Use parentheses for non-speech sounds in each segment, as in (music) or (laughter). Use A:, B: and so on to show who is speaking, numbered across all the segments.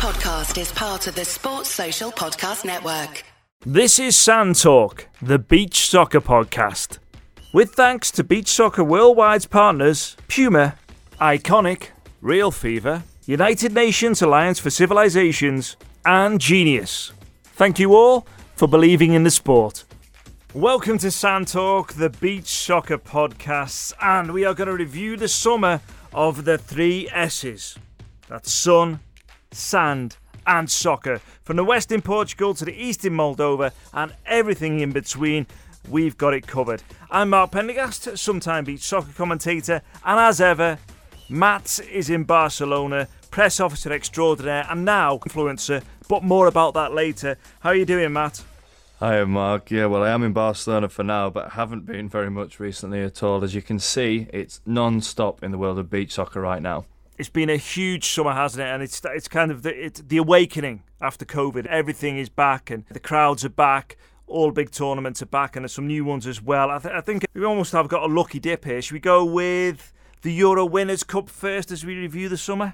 A: podcast is part of the Sports Social Podcast Network.
B: This is Sand Talk, the beach soccer podcast. With thanks to Beach Soccer Worldwide's partners Puma, Iconic, Real Fever, United Nations Alliance for Civilizations, and Genius. Thank you all for believing in the sport. Welcome to Sand Talk, the beach soccer podcast, and we are going to review the summer of the three S's. That's sun, sand, and soccer. From the west in Portugal to the east in Moldova and everything in between, we've got it covered. I'm Mark Pendergast, sometime beach soccer commentator, and as ever, Matt is in Barcelona, press officer extraordinaire, and now influencer. But more about that later. How are you doing, Matt?
C: Hi, Mark. Yeah, well, I am in Barcelona for now, but haven't been very much recently at all. As you can see, it's non-stop in the world of beach soccer right now.
B: It's been a huge summer, hasn't it? And it's it's kind of the it's the awakening after COVID. Everything is back, and the crowds are back. All big tournaments are back, and there's some new ones as well. I, th- I think we almost have got a lucky dip here. Should we go with the Euro Winners' Cup first as we review the summer?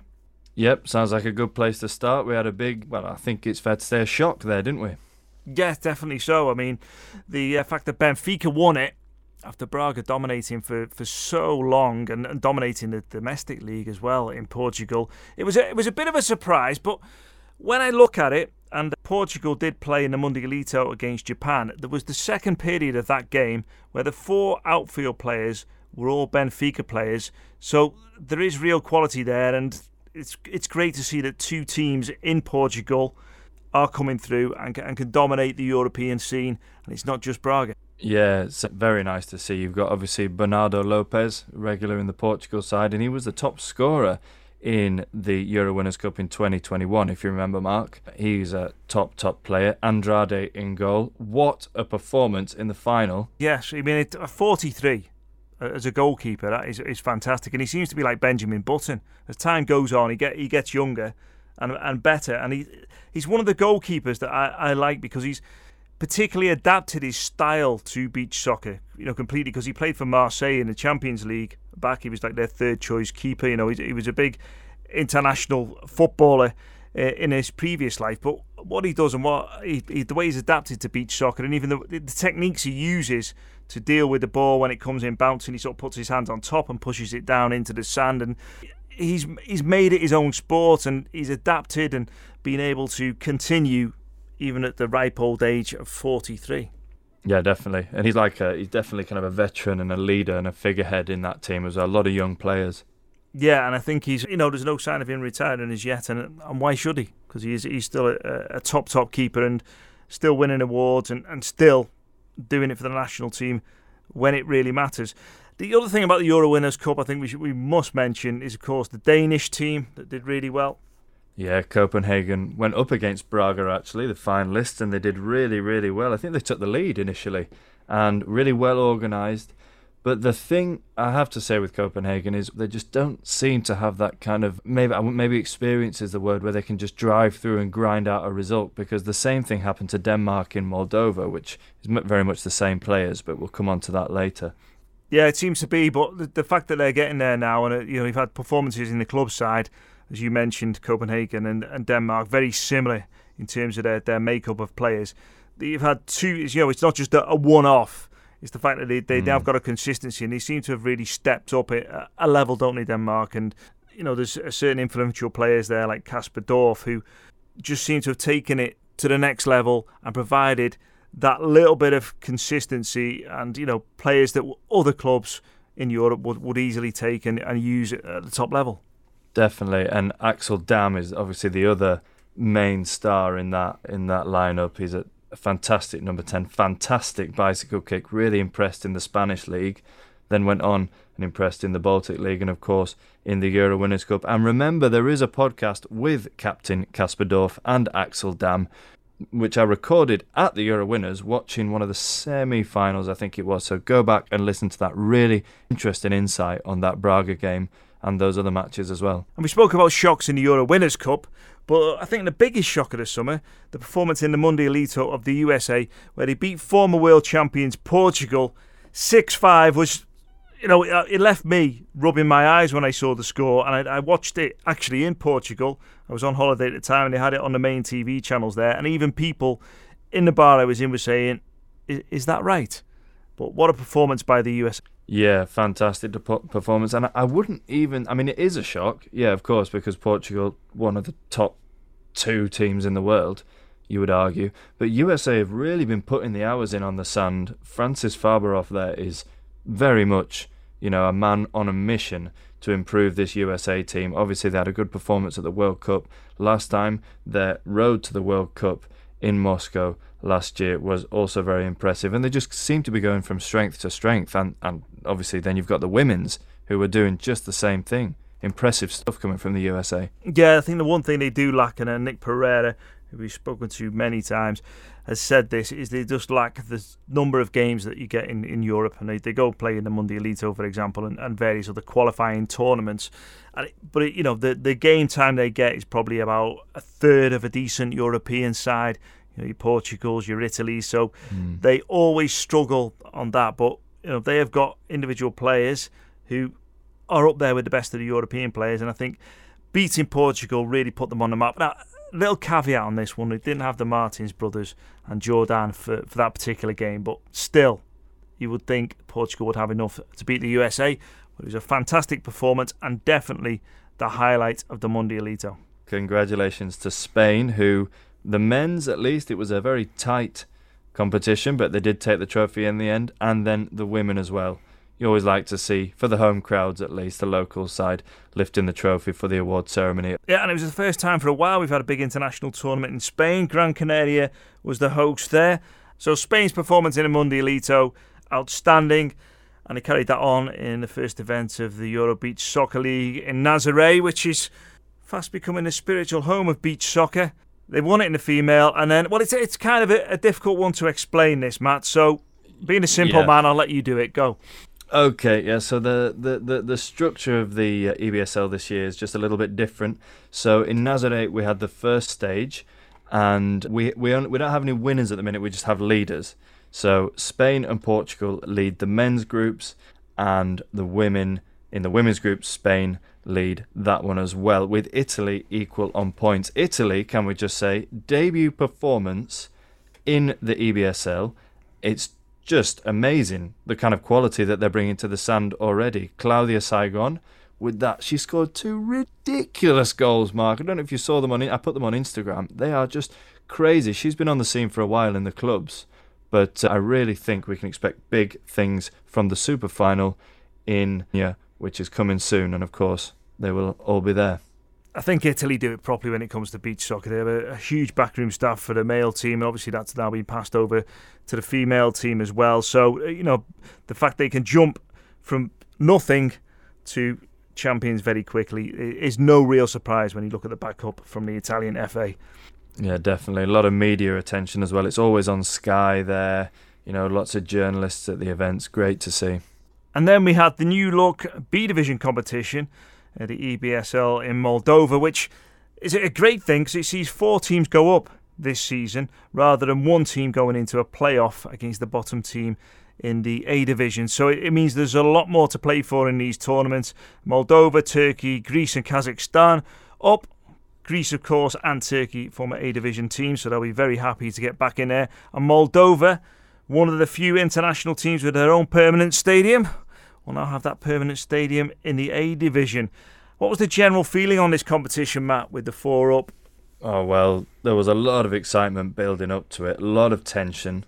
C: Yep, sounds like a good place to start. We had a big, well, I think it's fair to say a shock there, didn't we?
B: Yes, definitely so. I mean, the uh, fact that Benfica won it after Braga dominating for, for so long and, and dominating the domestic league as well in Portugal, it was a, it was a bit of a surprise. But when I look at it, and Portugal did play in the Mundialito against Japan, there was the second period of that game where the four outfield players were all Benfica players. So there is real quality there, and it's it's great to see that two teams in Portugal are coming through and, and can dominate the European scene, and it's not just Braga.
C: Yeah, it's very nice to see. You've got obviously Bernardo Lopes, regular in the Portugal side, and he was the top scorer in the Euro Winners' Cup in 2021, if you remember, Mark. He's a top, top player. Andrade in goal. What a performance in the final.
B: Yes, I mean, it, 43 uh, as a goalkeeper, that is, is fantastic. And he seems to be like Benjamin Button. As time goes on, he get he gets younger and and better. And he he's one of the goalkeepers that I, I like because he's particularly adapted his style to beach soccer, you know, completely because he played for Marseille in the Champions League. Back, he was like their third choice keeper. You know, he, he was a big international footballer uh, in his previous life. But what he does and what he, he, the way he's adapted to beach soccer and even the, the techniques he uses to deal with the ball when it comes in bouncing, he sort of puts his hands on top and pushes it down into the sand and he's he's made it his own sport and he's adapted and been able to continue even at the ripe old age of 43.
C: Yeah, definitely. And he's like a, he's definitely kind of a veteran and a leader and a figurehead in that team as well. A lot of young players.
B: Yeah, and I think he's you know there's no sign of him retiring as yet, and and why should he? Because he's he's still a, a, top top keeper and still winning awards and, and still doing it for the national team when it really matters. The other thing about the Euro Winners' Cup, I think we should, we must mention, is of course the Danish team that did really well.
C: Yeah, Copenhagen went up against Braga actually, the finalists, and they did really, really well. I think they took the lead initially and really well organised. But the thing I have to say with Copenhagen is they just don't seem to have that kind of maybe maybe experience is the word where they can just drive through and grind out a result because the same thing happened to Denmark in Moldova, which is very much the same players, but we'll come on to that later.
B: Yeah, it seems to be, but the, the fact that they're getting there now, and uh, you know, we've had performances in the club side, as you mentioned, Copenhagen and, and Denmark, very similar in terms of their, their makeup of players. You've had two, you know, it's not just a, a one-off. It's the fact that they, they mm. now have got a consistency and they seem to have really stepped up a, a level, don't they, Denmark? And, you know, there's a certain influential players there like Kasper Dorf who just seem to have taken it to the next level and provided – that little bit of consistency and you know players that other clubs in Europe would, would easily take and, and use at the top level.
C: Definitely, and Axel Dam is obviously the other main star in that in that lineup. He's a, fantastic number ten, fantastic bicycle kick. Really impressed in the Spanish league, then went on and impressed in the Baltic League and of course in the Euro Winners' Cup. And remember, there is a podcast with Captain Kasper Dorf and Axel Dam which I recorded at the Euro Winners watching one of the semi finals, I think it was. So go back and listen to that really interesting insight on that Braga game and those other matches as well.
B: And we spoke about shocks in the Euro Winners' Cup, but I think the biggest shock of the summer, the performance in the Mundialito of the USA, where they beat former world champions Portugal 6 5, was you know, it, it left me rubbing my eyes when I saw the score, and I, I watched it actually in Portugal. I was on holiday at the time, and they had it on the main TV channels there, and even people in the bar I was in were saying, "Is, is that right?" But what a performance by the US!
C: Yeah, fantastic performance, and I wouldn't even. I mean, it is a shock, yeah, of course, because Portugal, one of the top two teams in the world, you would argue. But USA have really been putting the hours in on the sand. Francis Farberoff there is very much, you know, a man on a mission to improve this USA team. Obviously, they had a good performance at the World Cup last time. Their road to the World Cup in Moscow last year was also very impressive, and they just seem to be going from strength to strength. And, and obviously, then you've got the women's who are doing just the same thing. Impressive stuff coming from the USA.
B: Yeah, I think the one thing they do lack, and uh, Nick Perera, we've spoken to many times, has said this is they just lack the number of games that you get in, in Europe, and they, they go play in the Mundialito, for example, and, and various other qualifying tournaments. And it, but it, you know the the game time they get is probably about a third of a decent European side. You know, your Portugals, your Italy, so mm. they always struggle on that. But you know they have got individual players who are up there with the best of the European players, and I think beating Portugal really put them on the map. Now, little caveat on this one: they didn't have the Martins brothers and Jordan for, for that particular game, but still, you would think Portugal would have enough to beat the USA. But it was a fantastic performance and definitely the highlight of the Mundialito.
C: Congratulations to Spain, who the men's at least it was a very tight competition, but they did take the trophy in the end, and then the women as well you always like to see, for the home crowds at least, the local side lifting the trophy for the award ceremony.
B: Yeah, and it was the first time for a while we've had a big international tournament in Spain. Gran Canaria was the host there. So Spain's performance in the Mundialito, outstanding. And they carried that on in the first event of the Euro Beach Soccer League in Nazaré, which is fast becoming the spiritual home of beach soccer. They won it in the female, and then, well, it's, it's kind of a, a difficult one to explain this, Matt. So, being a simple yeah. man, I'll let you do it. Go.
C: Okay, yeah. So the, the, the, the structure of the uh, EBSL this year is just a little bit different. So in Nazaré we had the first stage, and we we only, we don't have any winners at the minute. We just have leaders. So Spain and Portugal lead the men's groups, and the women in the women's group, Spain lead that one as well, with Italy equal on points. Italy, can we just say, debut performance in the EBSL. It's just amazing the kind of quality that they're bringing to the sand already. Claudia Saigon, with that, she scored two ridiculous goals, Mark. I don't know if you saw them on, I put them on Instagram. They are just crazy. She's been on the scene for a while in the clubs, but uh, I really think we can expect big things from the super final in yeah, which is coming soon, and of course, they will all be there.
B: I think Italy do it properly when it comes to beach soccer. They have a, a, huge backroom staff for the male team, and obviously that's now been passed over to the female team as well. So, uh, you know, the fact they can jump from nothing to champions very quickly is no real surprise when you look at the backup from the Italian FA.
C: Yeah, definitely. A lot of media attention as well. It's always on Sky there. You know, lots of journalists at the events. Great to see.
B: And then we had the new look B Division competition Uh, the EBSL in Moldova, which is a great thing because it sees four teams go up this season rather than one team going into a playoff against the bottom team in the A division. So it means there's a lot more to play for in these tournaments. Moldova, Turkey, Greece, and Kazakhstan up. Greece, of course, and Turkey form A division teams, so they'll be very happy to get back in there. And Moldova, one of the few international teams with their own permanent stadium, will now have that permanent stadium in the A division. What was the general feeling on this competition, Matt, with the four up?
C: Oh, well, there was a lot of excitement building up to it, a lot of tension.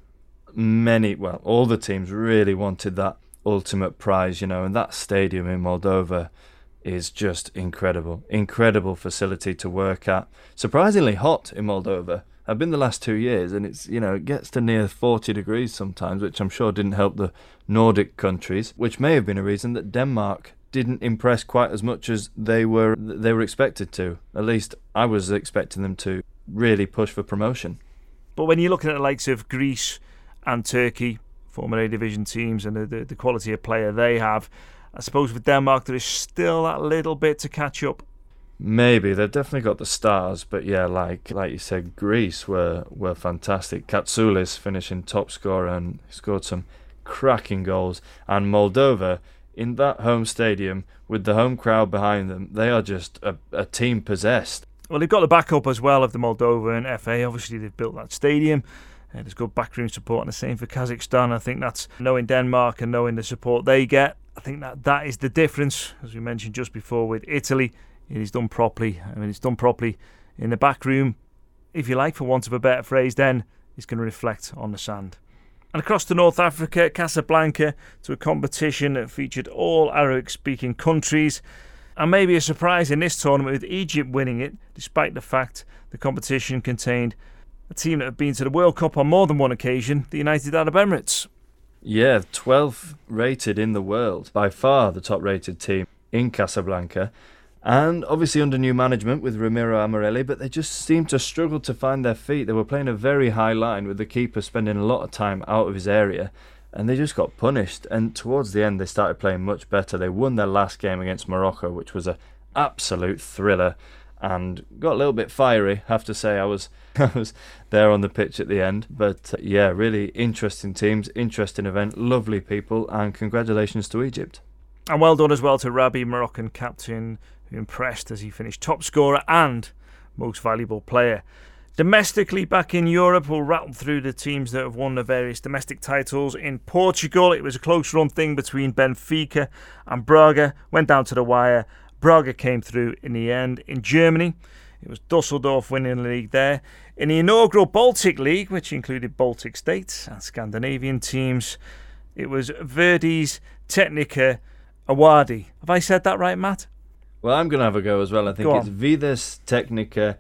C: Many, well, all the teams really wanted that ultimate prize, you know, and that stadium in Moldova is just incredible. Incredible facility to work at. Surprisingly hot in Moldova. I've been the last two years, and it's you know it gets to near 40 degrees sometimes, which I'm sure didn't help the Nordic countries, which may have been a reason that Denmark didn't impress quite as much as they were they were expected to. At least I was expecting them to really push for promotion.
B: But when you're looking at the likes of Greece and Turkey, former A division teams, and the, the, the quality of player they have, I suppose with Denmark there is still that little bit to catch up.
C: Maybe they've definitely got the stars, but yeah, like like you said, Greece were were fantastic. Katsoulis finishing top scorer and scored some cracking goals, and Moldova in that home stadium with the home crowd behind them, they are just a, a team possessed.
B: Well, they've got the backup as well of the Moldovan FA. Obviously, they've built that stadium. And there's good backroom support, and the same for Kazakhstan. I think that's knowing Denmark and knowing the support they get. I think that that is the difference, as we mentioned just before with Italy. It is done properly. I mean, it's done properly in the back room, if you like, for want of a better phrase. Then it's going to reflect on the sand. And across to North Africa, Casablanca, to a competition that featured all Arabic speaking countries. And maybe a surprise in this tournament with Egypt winning it, despite the fact the competition contained a team that have been to the World Cup on more than one occasion, the United Arab Emirates.
C: Yeah, 12th rated in the world, by far the top rated team in Casablanca. And obviously under new management with Ramiro Amarelle, but they just seemed to struggle to find their feet. They were playing a very high line with the keeper spending a lot of time out of his area, and they just got punished. And towards the end, they started playing much better. They won their last game against Morocco, which was an absolute thriller, and got a little bit fiery. Have to say, I was (laughs) I was there on the pitch at the end. But uh, yeah, really interesting teams, interesting event, lovely people, and congratulations to Egypt.
B: And well done as well to Rabi, Moroccan captain, who impressed as he finished top scorer and most valuable player. Domestically, back in Europe, we'll rattle through the teams that have won the various domestic titles. In Portugal, it was a close run thing between Benfica and Braga. Went down to the wire. Braga came through in the end. In Germany, it was Dusseldorf winning the league there. In the inaugural Baltic League, which included Baltic states and Scandinavian teams, it was Verdi's Technica Awadi. Have I said that right, Matt?
C: Well, I'm going to have a go as well. I think
B: Go
C: it's Vides Technica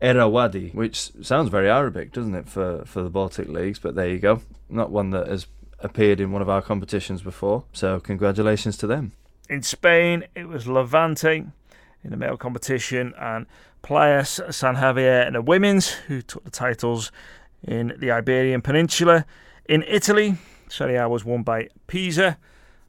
C: Erawadi, which sounds very Arabic, doesn't it, for, for the Baltic leagues? But there you go. Not one that has appeared in one of our competitions before. So congratulations to them.
B: In Spain, it was Levante in the male competition and Playas San Javier in the women's, who took the titles in the Iberian Peninsula. In Italy, Serie A was won by Pisa.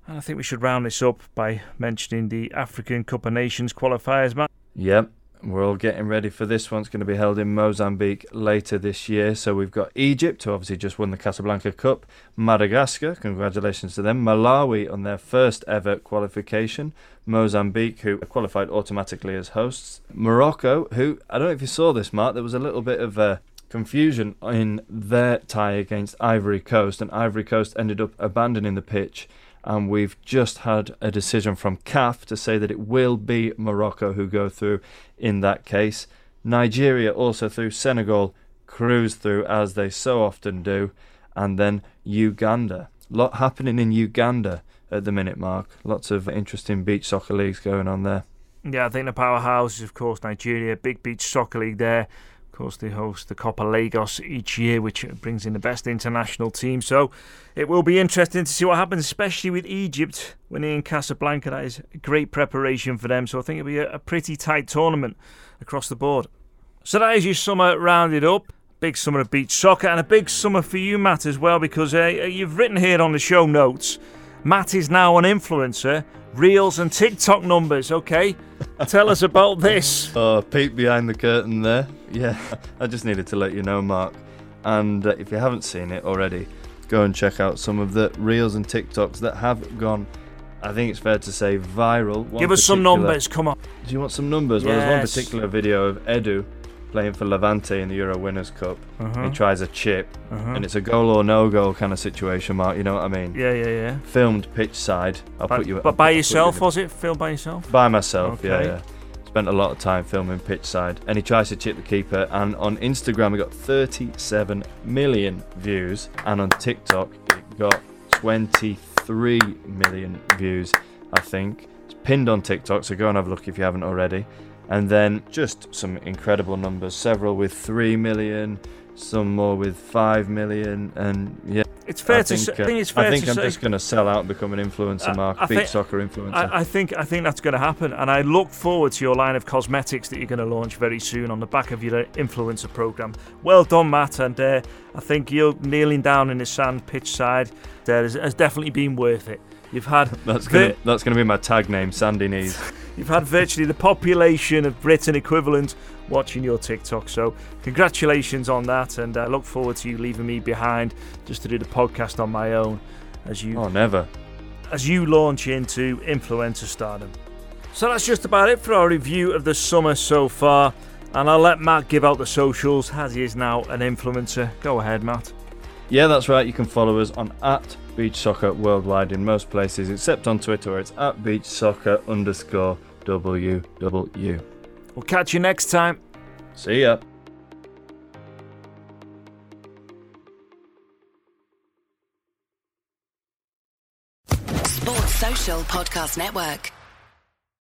B: And I think we should round this up by mentioning the African Cup of Nations qualifiers, Matt.
C: Yep. We're all getting ready for this one. It's going to be held in Mozambique later this year. So we've got Egypt, who obviously just won the Casablanca Cup. Madagascar, congratulations to them. Malawi on their first ever qualification. Mozambique, who qualified automatically as hosts. Morocco, who, I don't know if you saw this, Mark, there was a little bit of uh, confusion in their tie against Ivory Coast, and Ivory Coast ended up abandoning the pitch and we've just had a decision from CAF to say that it will be Morocco who go through in that case. Nigeria also through, Senegal cruise through as they so often do, and then Uganda. Lot happening in Uganda at the minute, Mark. Lots of interesting beach soccer leagues going on there.
B: Yeah, I think the powerhouse is, of course, Nigeria. Big beach soccer league there. Of course, they host the Copa Lagos each year, which brings in the best international team. So it will be interesting to see what happens, especially with Egypt winning in Casablanca. That is great preparation for them. So I think it'll be a, a pretty tight tournament across the board. So that is your summer rounded up. Big summer of beach soccer and a big summer for you, Matt, as well, because uh, you've written here on the show notes Matt is now an influencer, reels and TikTok numbers. Okay, tell us about this. (laughs)
C: Oh, peek behind the curtain there. Yeah, I just needed to let you know, Mark. And uh, if you haven't seen it already, go and check out some of the reels and TikToks that have gone. I think it's fair to say viral. One
B: Give us some numbers. Come on.
C: Do you want some numbers? Well, there's one particular video of Edu playing for Levante in the Euro Winners' Cup.
B: Uh-huh.
C: He tries a chip,
B: Uh-huh.
C: and it's a goal or no goal kind of situation, Mark. You know what I mean?
B: Yeah, yeah, yeah.
C: Filmed pitch side. I'll
B: By,
C: put you.
B: but
C: I'll
B: by
C: put you
B: yourself, was it? Filmed by yourself?
C: By myself, yeah,
B: Okay.
C: yeah. Spent a lot of time filming pitch side, and he tries to chip the keeper. And on Instagram, we got 37 million views, and on TikTok, it got 23 million views. I think it's pinned on TikTok, so go and have a look if you haven't already. And then just some incredible numbers, several with 3 million, some more with 5 million, and yeah.
B: It's fair
C: I
B: to
C: think,
B: say.
C: uh,
B: I think it's fair
C: I think I'm
B: say.
C: just going to sell out and become an influencer,
B: I-
C: Mark.
B: I
C: Beach
B: think-
C: soccer influencer.
B: I, I think I think that's going to happen, and I look forward to your line of cosmetics that you're going to launch very soon on the back of your influencer program. Well done, Matt, and uh, I think you're kneeling down in the sand pitch side there has, has definitely been worth it. You've had (laughs)
C: That's gonna that's gonna be my tag name, Sandy Knees. (laughs)
B: You've had virtually the population of Britain equivalent watching your TikTok. So, congratulations on that. And I look forward to you leaving me behind just to do the podcast on my own as you
C: Oh, never.
B: as you launch into influencer stardom. So that's just about it for our review of the summer so far. And I'll let Matt give out the socials as he is now an influencer. Go ahead, Matt.
C: Yeah, that's right. You can follow us on at Beach Soccer Worldwide in most places, except on Twitter where it's at Beach Soccer underscore WW.
B: We'll catch you next time.
C: See ya.
A: Sports Social Podcast Network.